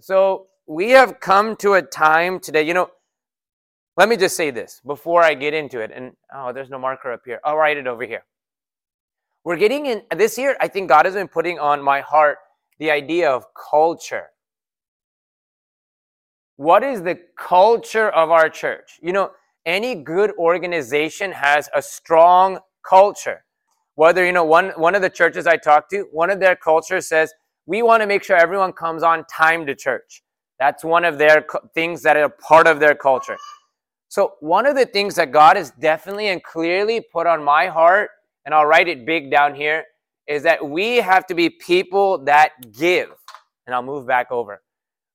So we have come to a time today, you know, let me just say this before I get into it. And oh, there's no marker up here. I'll write it over here. We're getting in this year, I think God has been putting on my heart the idea of culture. What is the culture of our church? You know, any good organization has a strong culture. Whether, you know, one, one of the churches I talked to, one of their cultures says, we want to make sure everyone comes on time to church. That's one of their co- things that are part of their culture. So, one of the things that God has definitely and clearly put on my heart, and I'll write it big down here, is that we have to be people that give. And I'll move back over.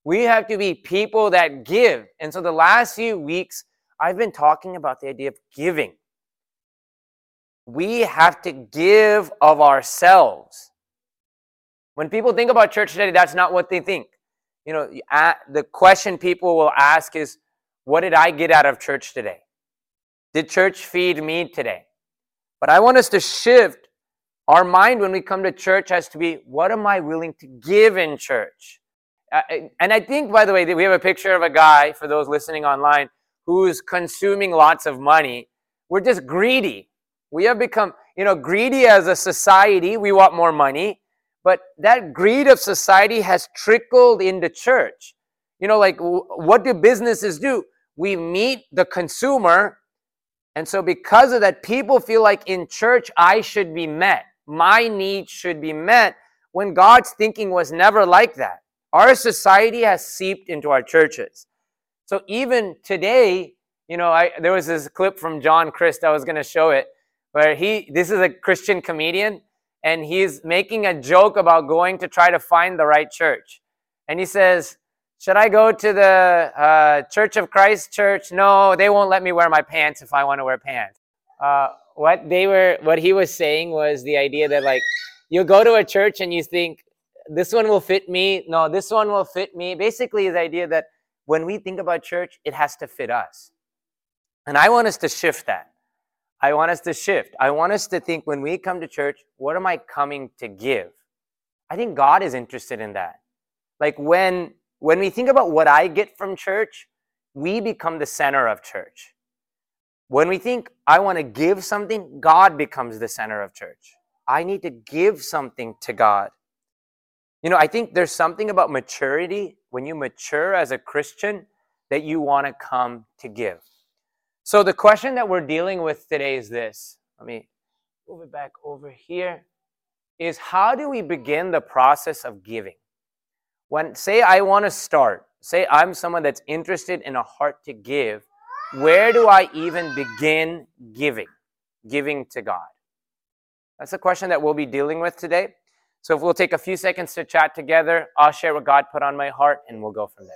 We have to be people that give. And so, the last few weeks, I've been talking about the idea of giving. We have to give of ourselves. When people think about church today, that's not what they think. You know, the question people will ask is, what did I get out of church today? Did church feed me today? But I want us to shift our mind when we come to church has to be, what am I willing to give in church? And I think, by the way, that we have a picture of a guy, for those listening online, who's consuming lots of money. We're just greedy. We have become, you know, greedy as a society. We want more money. But that greed of society has trickled into church. You know, like what do businesses do? We meet the consumer. And so, because of that, people feel like in church, I should be met. My needs should be met when God's thinking was never like that. Our society has seeped into our churches. So, even today, you know, I, there was this clip from John Crist, I was going to show it, where he, this is a Christian comedian, and he's making a joke about going to try to find the right church. And he says, Should I go to the uh, Church of Christ church? No, they won't let me wear my pants if I want to wear pants. Uh, what they were, what he was saying was the idea that like you go to a church and you think this one will fit me. No, this one will fit me. Basically, the idea that when we think about church, it has to fit us. And I want us to shift that. I want us to shift. I want us to think when we come to church, what am I coming to give? I think God is interested in that. Like when when we think about what I get from church, we become the center of church. When we think I want to give something, God becomes the center of church. I need to give something to God. You know, I think there's something about maturity when you mature as a Christian that you want to come to give. So the question that we're dealing with today is this. Let me move it back over here. Is how do we begin the process of giving? When say I want to start, say I'm someone that's interested in a heart to give, where do I even begin giving? Giving to God. That's the question that we'll be dealing with today. So if we'll take a few seconds to chat together, I'll share what God put on my heart and we'll go from there.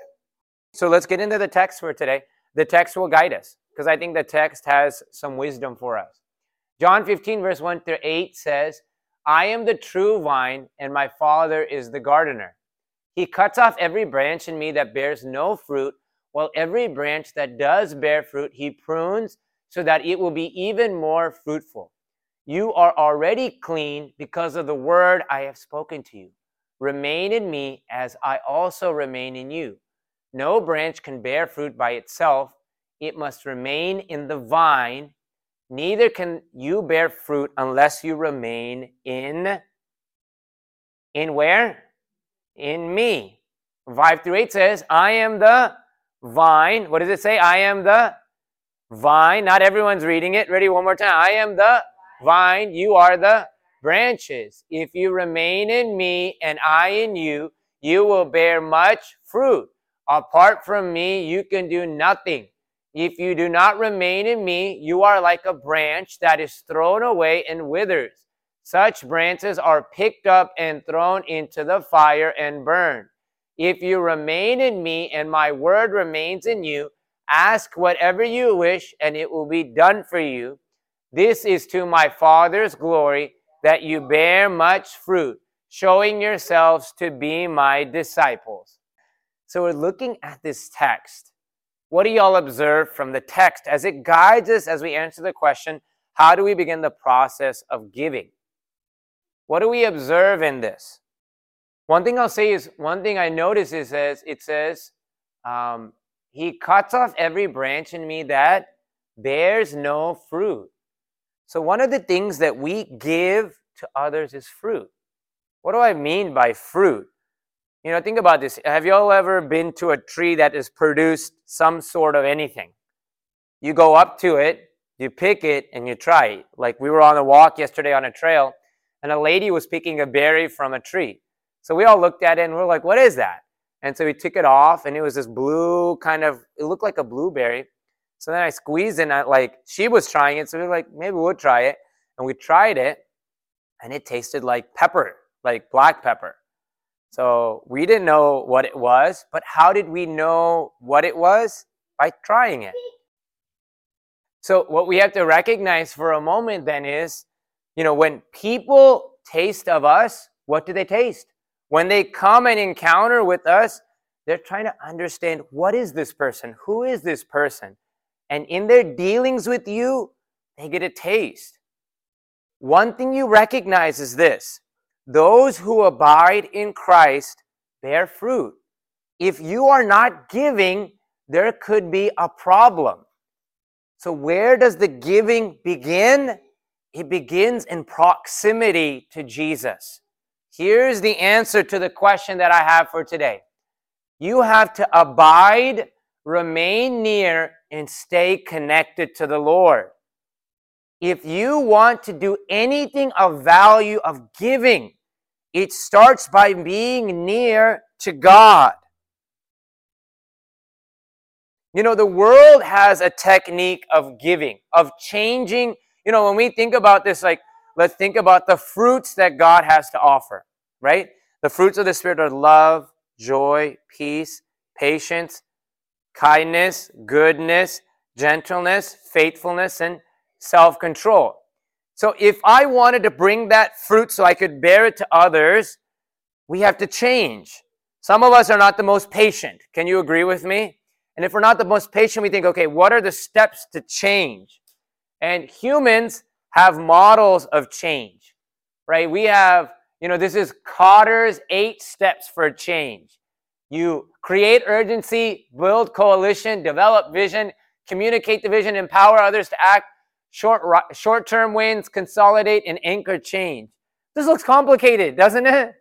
So let's get into the text for today. The text will guide us because I think the text has some wisdom for us. John 15, verse 1 through 8 says, I am the true vine, and my Father is the gardener. He cuts off every branch in me that bears no fruit, while every branch that does bear fruit, he prunes so that it will be even more fruitful. You are already clean because of the word I have spoken to you. Remain in me as I also remain in you. No branch can bear fruit by itself it must remain in the vine. Neither can you bear fruit unless you remain in in where? In me. 5 through 8 says, I am the vine. What does it say? I am the vine. Not everyone's reading it. Ready? One more time. I am the vine. You are the branches. If you remain in me and I in you, you will bear much fruit. Apart from me, you can do nothing. If you do not remain in me, you are like a branch that is thrown away and withers. Such branches are picked up and thrown into the fire and burned. If you remain in me and my word remains in you, ask whatever you wish and it will be done for you. This is to my Father's glory that you bear much fruit, showing yourselves to be my disciples. So we're looking at this text what do y'all observe from the text as it guides us as we answer the question how do we begin the process of giving? What do we observe in this? One thing I'll say is one thing I notice is says it says um, he cuts off every branch in me that bears no fruit. So one of the things that we give to others is fruit. What do I mean by fruit? You know, think about this. Have you all ever been to a tree that has produced some sort of anything? You go up to it, you pick it, and you try it. Like we were on a walk yesterday on a trail, and a lady was picking a berry from a tree. So we all looked at it and we are like, what is that? And so we took it off and it was this blue kind of, it looked like a blueberry. So then I squeezed and I, like she was trying it. So we were like, maybe we'll try it. And we tried it and it tasted like pepper, like black pepper. So we didn't know what it was, but how did we know what it was? By trying it. So what we have to recognize for a moment then is, you know, when people taste of us, what do they taste? When they come and encounter with us, they're trying to understand what is this person? Who is this person? And in their dealings with you, they get a taste. One thing you recognize is this those who abide in Christ bear fruit. If you are not giving, there could be a problem. So, where does the giving begin? It begins in proximity to Jesus. Here's the answer to the question that I have for today. You have to abide, remain near, and stay connected to the Lord. If you want to do anything of value of giving, it starts by being near to God. You know, the world has a technique of giving, of changing. You know, when we think about this, like, let's think about the fruits that God has to offer, right? The fruits of the Spirit are love, joy, peace, patience, kindness, goodness, gentleness, faithfulness, and self control. So if I wanted to bring that fruit so I could bear it to others, we have to change. Some of us are not the most patient. Can you agree with me? And if we're not the most patient, we think, okay, what are the steps to change? And humans have models of change, right? We have, you know, this is Kotter's eight steps for change. You create urgency, build coalition, develop vision, communicate the vision, empower others to act, short short-term wins, consolidate, and anchor change. This looks complicated, doesn't it?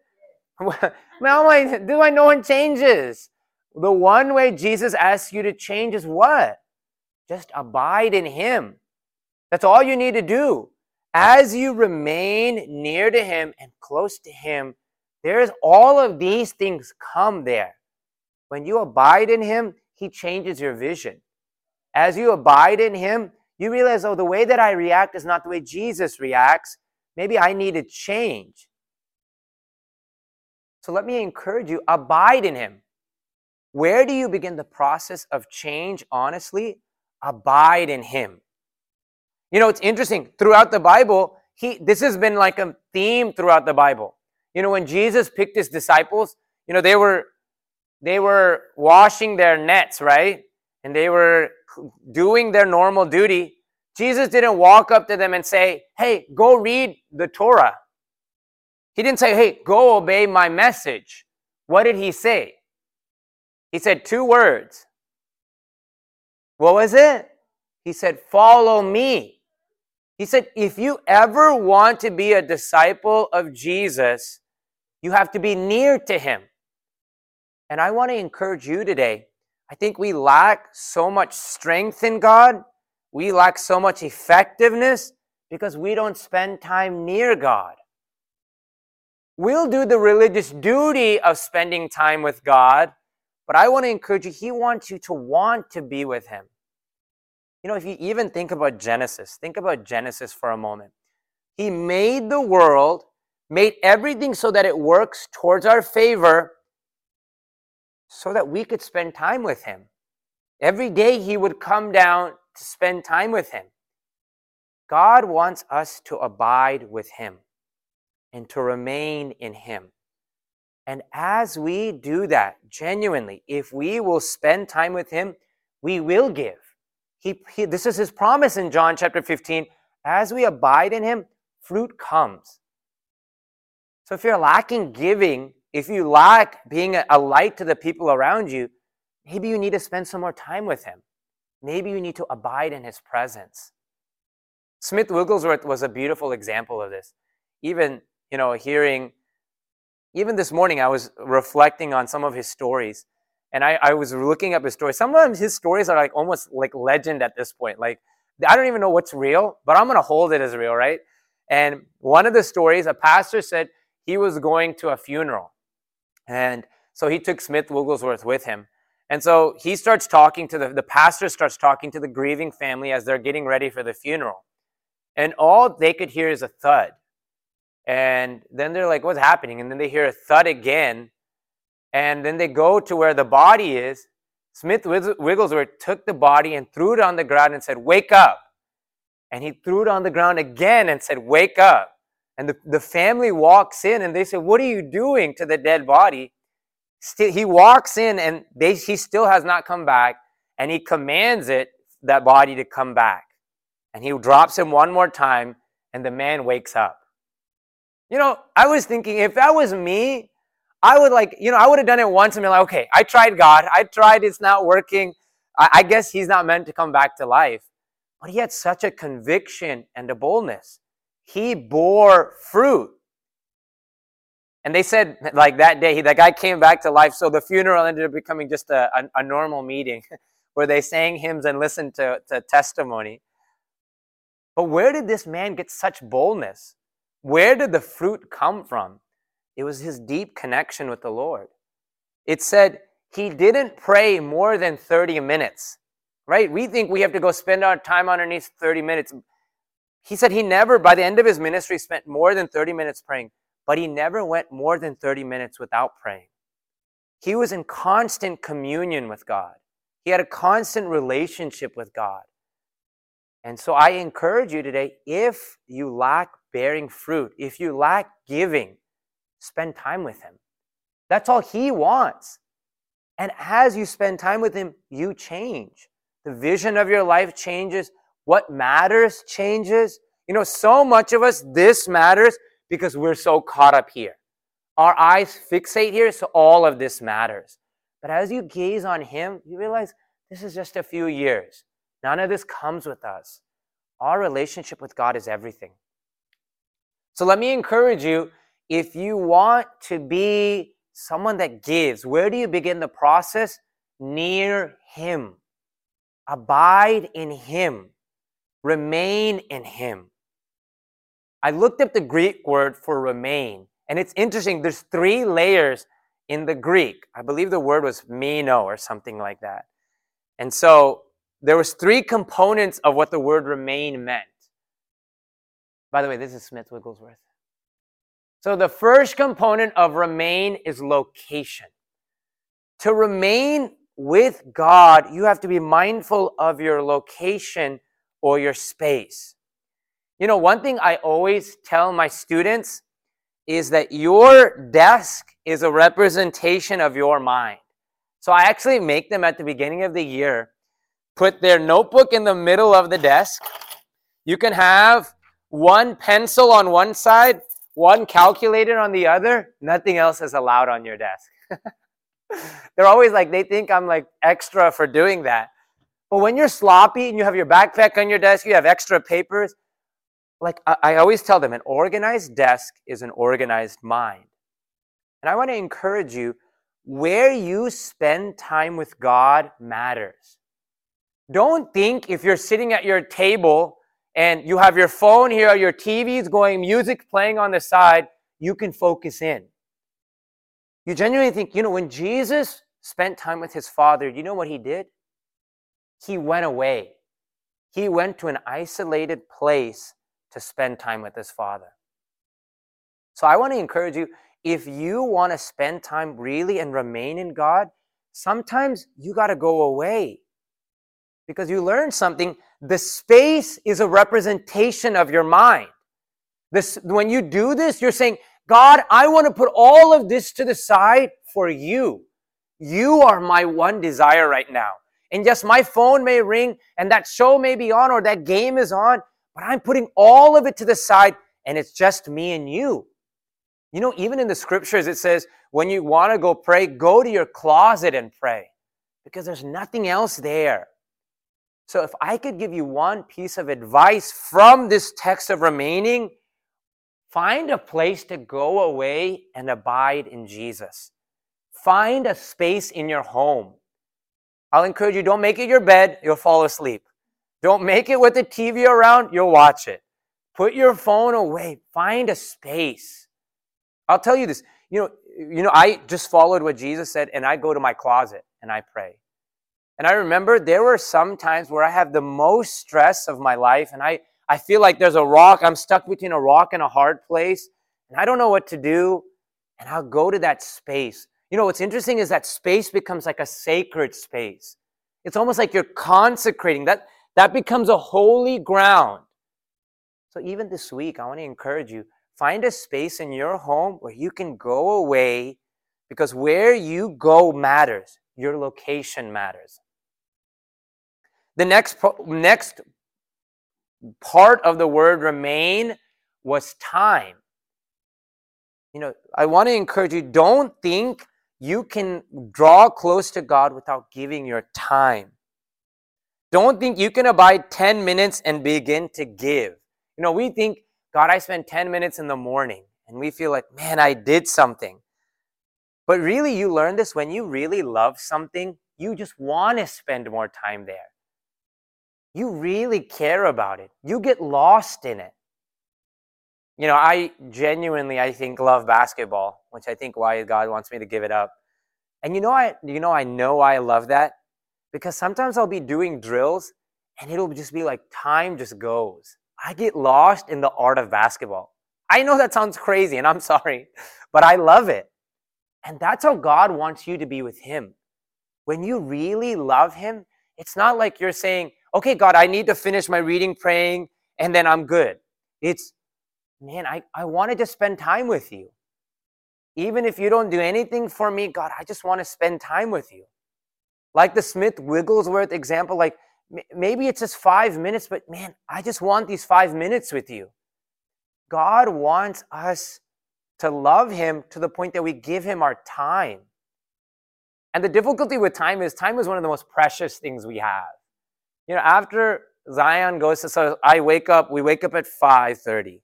How I, do I know one changes? The one way Jesus asks you to change is what? Just abide in Him. That's all you need to do. As you remain near to Him and close to Him, there's all of these things come there. When you abide in Him, He changes your vision. As you abide in Him, you realize, oh, the way that I react is not the way Jesus reacts. Maybe I need to change. So let me encourage you abide in Him. Where do you begin the process of change, honestly? Abide in Him. You know, it's interesting. Throughout the Bible, he, this has been like a theme throughout the Bible. You know, when Jesus picked his disciples, you know, they were they were washing their nets, right? And they were doing their normal duty. Jesus didn't walk up to them and say, "Hey, go read the Torah." He didn't say, "Hey, go obey my message." What did he say? He said two words. What was it? He said, "Follow me." He said, if you ever want to be a disciple of Jesus, you have to be near to him. And I want to encourage you today. I think we lack so much strength in God. We lack so much effectiveness because we don't spend time near God. We'll do the religious duty of spending time with God, but I want to encourage you, He wants you to want to be with Him. You know, if you even think about Genesis, think about Genesis for a moment. He made the world, made everything so that it works towards our favor, so that we could spend time with Him. Every day He would come down to spend time with Him. God wants us to abide with Him and to remain in Him. And as we do that genuinely, if we will spend time with Him, we will give. He, he, this is his promise in John chapter 15. As we abide in him, fruit comes. So if you're lacking giving if you lack being a light to the people around you, maybe you need to spend some more time with him. Maybe you need to abide in his presence. Smith Wigglesworth was a beautiful example of this. Even, you know, hearing, even this morning, I was reflecting on some of his stories and I, I was looking up his stories. Sometimes his stories are like almost like legend at this point. Like, I don't even know what's real, but I'm going to hold it as real, right? And one of the stories, a pastor said he was going to a funeral. And so he took Smith Wigglesworth with him. And so he starts talking to the, the pastor starts talking to the grieving family as they're getting ready for the funeral. And all they could hear is a thud. And then they're like, what's happening? And then they hear a thud again. And then they go to where the body is. Smith Wigglesworth took the body and threw it on the ground and said, Wake up. And he threw it on the ground again and said, Wake up. And the, the family walks in and they say, What are you doing to the dead body? Still, he walks in and they, he still has not come back. And he commands it, that body to come back. And he drops him one more time, and the man wakes up. You know, I was thinking if that was me, I would like, you know, I would have done it once and be like, okay, I tried God. I tried, it's not working. I, I guess he's not meant to come back to life. But he had such a conviction and a boldness. He bore fruit. And they said, like that day, that guy came back to life. So the funeral ended up becoming just a, a, a normal meeting where they sang hymns and listened to, to testimony. But where did this man get such boldness? Where did the fruit come from? It was his deep connection with the Lord. It said he didn't pray more than 30 minutes, right? We think we have to go spend our time underneath 30 minutes. He said he never, by the end of his ministry, spent more than 30 minutes praying, but he never went more than 30 minutes without praying. He was in constant communion with God, he had a constant relationship with God. And so I encourage you today if you lack bearing fruit, if you lack giving, spend time with Him. That's all He wants. And as you spend time with Him, you change. The vision of your life changes. What matters changes. You know, so much of us, this matters because we're so caught up here. Our eyes fixate here, so all of this matters. But as you gaze on Him, you realize this is just a few years. None of this comes with us. Our relationship with God is everything. So let me encourage you if you want to be someone that gives, where do you begin the process? Near Him. Abide in Him. Remain in Him. I looked up the Greek word for remain, and it's interesting. There's three layers in the Greek. I believe the word was meno or something like that. And so there was three components of what the word remain meant. By the way, this is Smith Wigglesworth. So the first component of remain is location. To remain with God, you have to be mindful of your location or your space. You know, one thing I always tell my students is that your desk is a representation of your mind. So I actually make them at the beginning of the year put their notebook in the middle of the desk. You can have one pencil on one side, one calculator on the other. Nothing else is allowed on your desk. They're always like, they think I'm like extra for doing that. But when you're sloppy and you have your backpack on your desk, you have extra papers, like I, I always tell them, an organized desk is an organized mind. And I want to encourage you where you spend time with God matters. Don't think if you're sitting at your table and you have your phone here your TV is going, music playing on the side, you can focus in. You genuinely think, you know, when Jesus spent time with his Father, you know what he did? He went away. He went to an isolated place to spend time with his Father. So I want to encourage you if you want to spend time really and remain in God, sometimes you got to go away because you learn something. The space is a representation of your mind. This, when you do this, you're saying, God, I want to put all of this to the side for you. You are my one desire right now. And yes, my phone may ring and that show may be on or that game is on, but I'm putting all of it to the side and it's just me and you. You know, even in the scriptures, it says when you want to go pray, go to your closet and pray because there's nothing else there. So, if I could give you one piece of advice from this text of remaining, find a place to go away and abide in Jesus. Find a space in your home. I'll encourage you don't make it your bed, you'll fall asleep. Don't make it with the TV around, you'll watch it. Put your phone away. Find a space. I'll tell you this. You know, you know, I just followed what Jesus said and I go to my closet and I pray. And I remember there were some times where I have the most stress of my life and I, I feel like there's a rock. I'm stuck between a rock and a hard place and I don't know what to do. And I'll go to that space. You know, what's interesting is that space becomes like a sacred space. It's almost like you're consecrating that, that becomes a holy ground. So even this week, I want to encourage you find a space in your home where you can go away because where you go matters. Your location matters. The next, next part of the word remain was time. You know, I want to encourage you don't think you can draw close to God without giving your time. Don't think you can abide 10 minutes and begin to give. You know, we think, God, I spent 10 minutes in the morning, and we feel like, man, I did something. But really, you learn this when you really love something, you just want to spend more time there you really care about it. You get lost in it. You know, I genuinely, I think, love basketball, which I think why God wants me to give it up. And you know, I, you know, I know I love that because sometimes I'll be doing drills and it'll just be like time just goes. I get lost in the art of basketball. I know that sounds crazy and I'm sorry, but I love it. And that's how God wants you to be with Him. When you really love Him, it's not like you're saying, okay, God, I need to finish my reading, praying, and then I'm good. It's, man, I, I wanted to spend time with you. Even if you don't do anything for me, God, I just want to spend time with you. Like the Smith Wigglesworth example, like maybe it's just five minutes, but man, I just want these five minutes with you. God wants us to love Him to the point that we give Him our time. And the difficulty with time is time is one of the most precious things we have you know, after Zion goes to, so I wake up, we wake up at 5.30.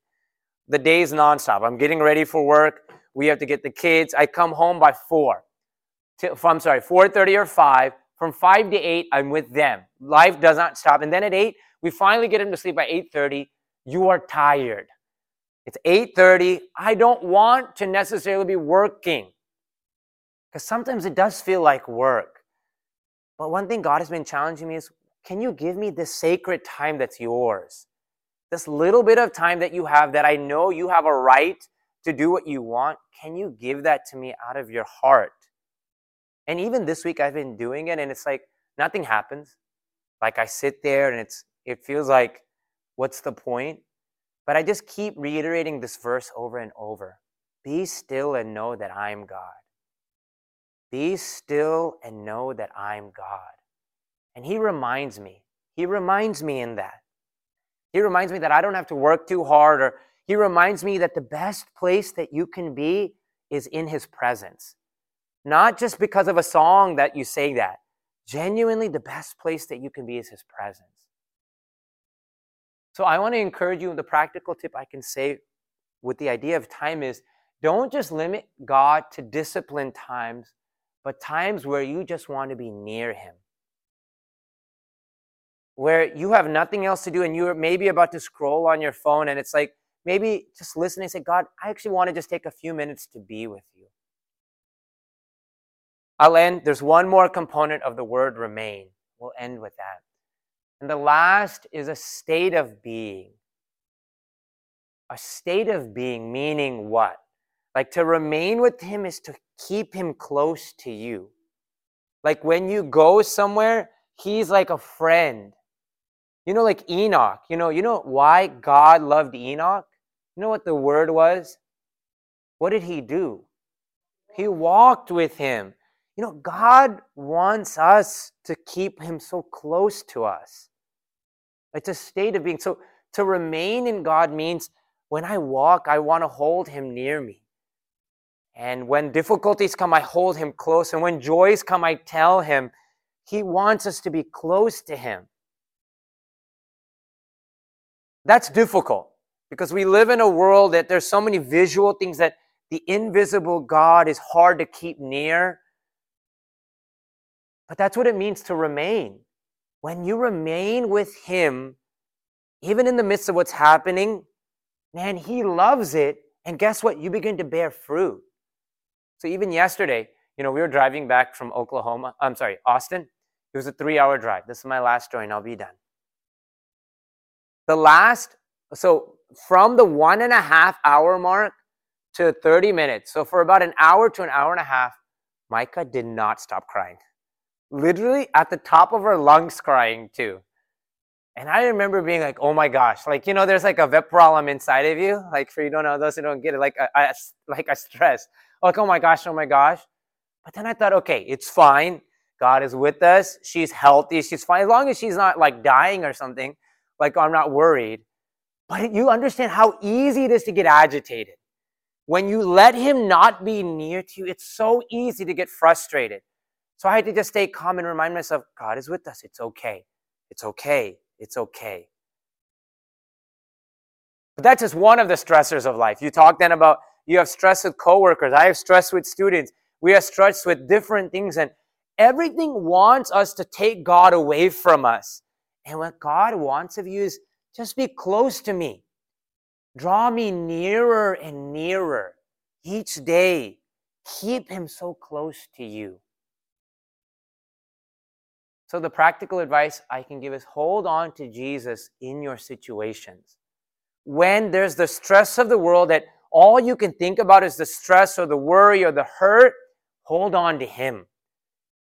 The day's nonstop. I'm getting ready for work. We have to get the kids. I come home by 4. I'm sorry, 4.30 or 5. From 5 to 8, I'm with them. Life does not stop. And then at 8, we finally get them to sleep by 8.30. You are tired. It's 8.30. I don't want to necessarily be working. Because sometimes it does feel like work. But one thing God has been challenging me is can you give me this sacred time that's yours? This little bit of time that you have that I know you have a right to do what you want, can you give that to me out of your heart? And even this week I've been doing it and it's like nothing happens. Like I sit there and it's it feels like what's the point? But I just keep reiterating this verse over and over. Be still and know that I'm God. Be still and know that I'm God. And He reminds me. He reminds me in that. He reminds me that I don't have to work too hard, or He reminds me that the best place that you can be is in His presence. Not just because of a song that you say that. Genuinely, the best place that you can be is His presence. So I want to encourage you, the practical tip I can say with the idea of time is don't just limit God to discipline times, but times where you just want to be near Him where you have nothing else to do and you're maybe about to scroll on your phone and it's like maybe just listen and say, God, I actually want to just take a few minutes to be with you. I'll end. There's one more component of the word remain. We'll end with that. And the last is a state of being. A state of being, meaning what? Like to remain with Him is to keep Him close to you. Like when you go somewhere, He's like a friend you know, like Enoch, you know, you know why God loved Enoch? You know what the word was? What did he do? He walked with him. You know, God wants us to keep him so close to us. It's a state of being. So to remain in God means when I walk, I want to hold him near me. And when difficulties come, I hold him close. And when joys come, I tell him. He wants us to be close to him. That's difficult because we live in a world that there's so many visual things that the invisible God is hard to keep near. But that's what it means to remain. When you remain with Him, even in the midst of what's happening, man, He loves it. And guess what? You begin to bear fruit. So even yesterday, you know, we were driving back from Oklahoma. I'm sorry, Austin. It was a three hour drive. This is my last and I'll be done. The last, so from the one and a half hour mark to 30 minutes, so for about an hour to an hour and a half, Micah did not stop crying. Literally at the top of her lungs crying too. And I remember being like, oh my gosh, like, you know, there's like a vep problem inside of you. Like, for you don't know, those who don't get it, like a, like a stress. Like, oh my gosh, oh my gosh. But then I thought, okay, it's fine. God is with us. She's healthy. She's fine. As long as she's not like dying or something, like oh, I'm not worried. But you understand how easy it is to get agitated. When you let him not be near to you, it's so easy to get frustrated. So I had to just stay calm and remind myself, God is with us. It's okay. It's okay. It's okay. But that's just one of the stressors of life. You talk then about you have stress with coworkers. I have stress with students. We have stress with different things, and everything wants us to take God away from us. And what God wants of you is just be close to me. Draw me nearer and nearer each day. Keep Him so close to you. So, the practical advice I can give is hold on to Jesus in your situations. When there's the stress of the world that all you can think about is the stress or the worry or the hurt, hold on to Him.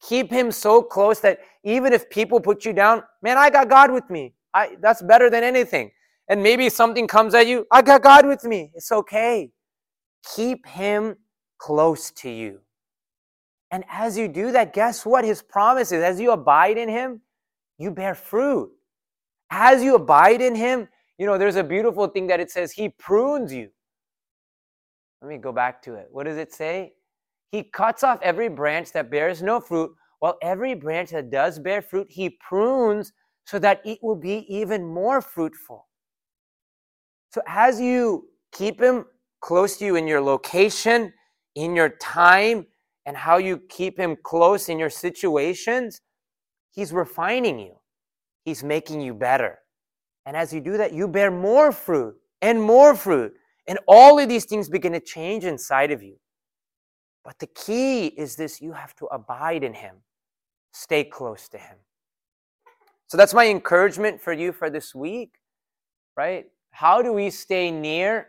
Keep Him so close that even if people put you down, man, I got God with me. I, that's better than anything. And maybe something comes at you, I got God with me. It's okay. Keep Him close to you. And as you do that, guess what? His promise is as you abide in Him, you bear fruit. As you abide in Him, you know, there's a beautiful thing that it says, He prunes you. Let me go back to it. What does it say? He cuts off every branch that bears no fruit, while every branch that does bear fruit, He prunes so that it will be even more fruitful. So as you keep Him close to you in your location, in your time, and how you keep him close in your situations, he's refining you. He's making you better. And as you do that, you bear more fruit and more fruit. And all of these things begin to change inside of you. But the key is this you have to abide in him, stay close to him. So that's my encouragement for you for this week, right? How do we stay near?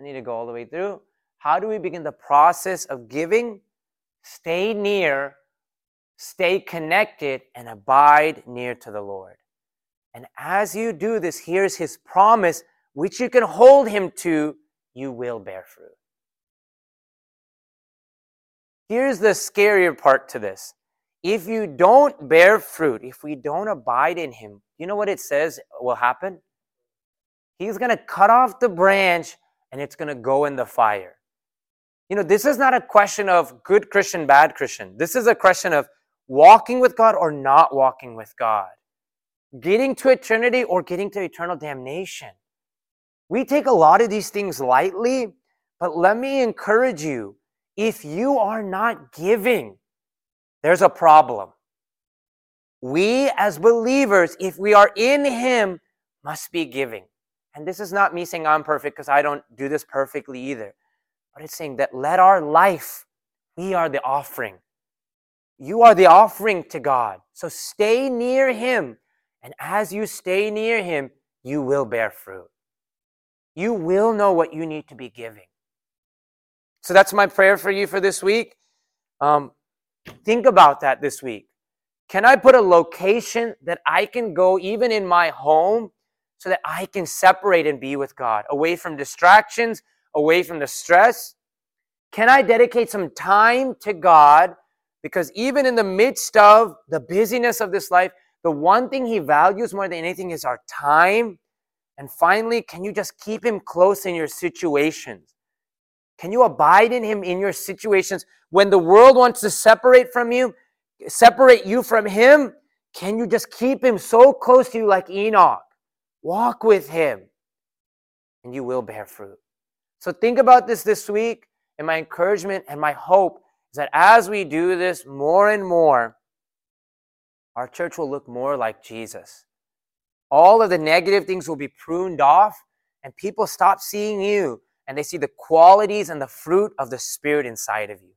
I need to go all the way through. How do we begin the process of giving? Stay near, stay connected, and abide near to the Lord. And as you do this, here's his promise, which you can hold him to, you will bear fruit. Here's the scarier part to this. If you don't bear fruit, if we don't abide in him, you know what it says will happen? He's going to cut off the branch and it's going to go in the fire. You know, this is not a question of good Christian, bad Christian. This is a question of walking with God or not walking with God, getting to eternity or getting to eternal damnation. We take a lot of these things lightly, but let me encourage you if you are not giving, there's a problem. We as believers, if we are in Him, must be giving. And this is not me saying I'm perfect because I don't do this perfectly either. But it's saying that let our life, we are the offering. You are the offering to God. So stay near Him. And as you stay near Him, you will bear fruit. You will know what you need to be giving. So that's my prayer for you for this week. Um, think about that this week. Can I put a location that I can go even in my home so that I can separate and be with God, away from distractions, away from the stress? Can I dedicate some time to God? Because even in the midst of the busyness of this life, the one thing He values more than anything is our time. And finally, can you just keep Him close in your situations? Can you abide in him in your situations when the world wants to separate from you, separate you from him? Can you just keep him so close to you like Enoch? Walk with him and you will bear fruit. So think about this this week. And my encouragement and my hope is that as we do this more and more, our church will look more like Jesus. All of the negative things will be pruned off, and people stop seeing you and they see the qualities and the fruit of the Spirit inside of you.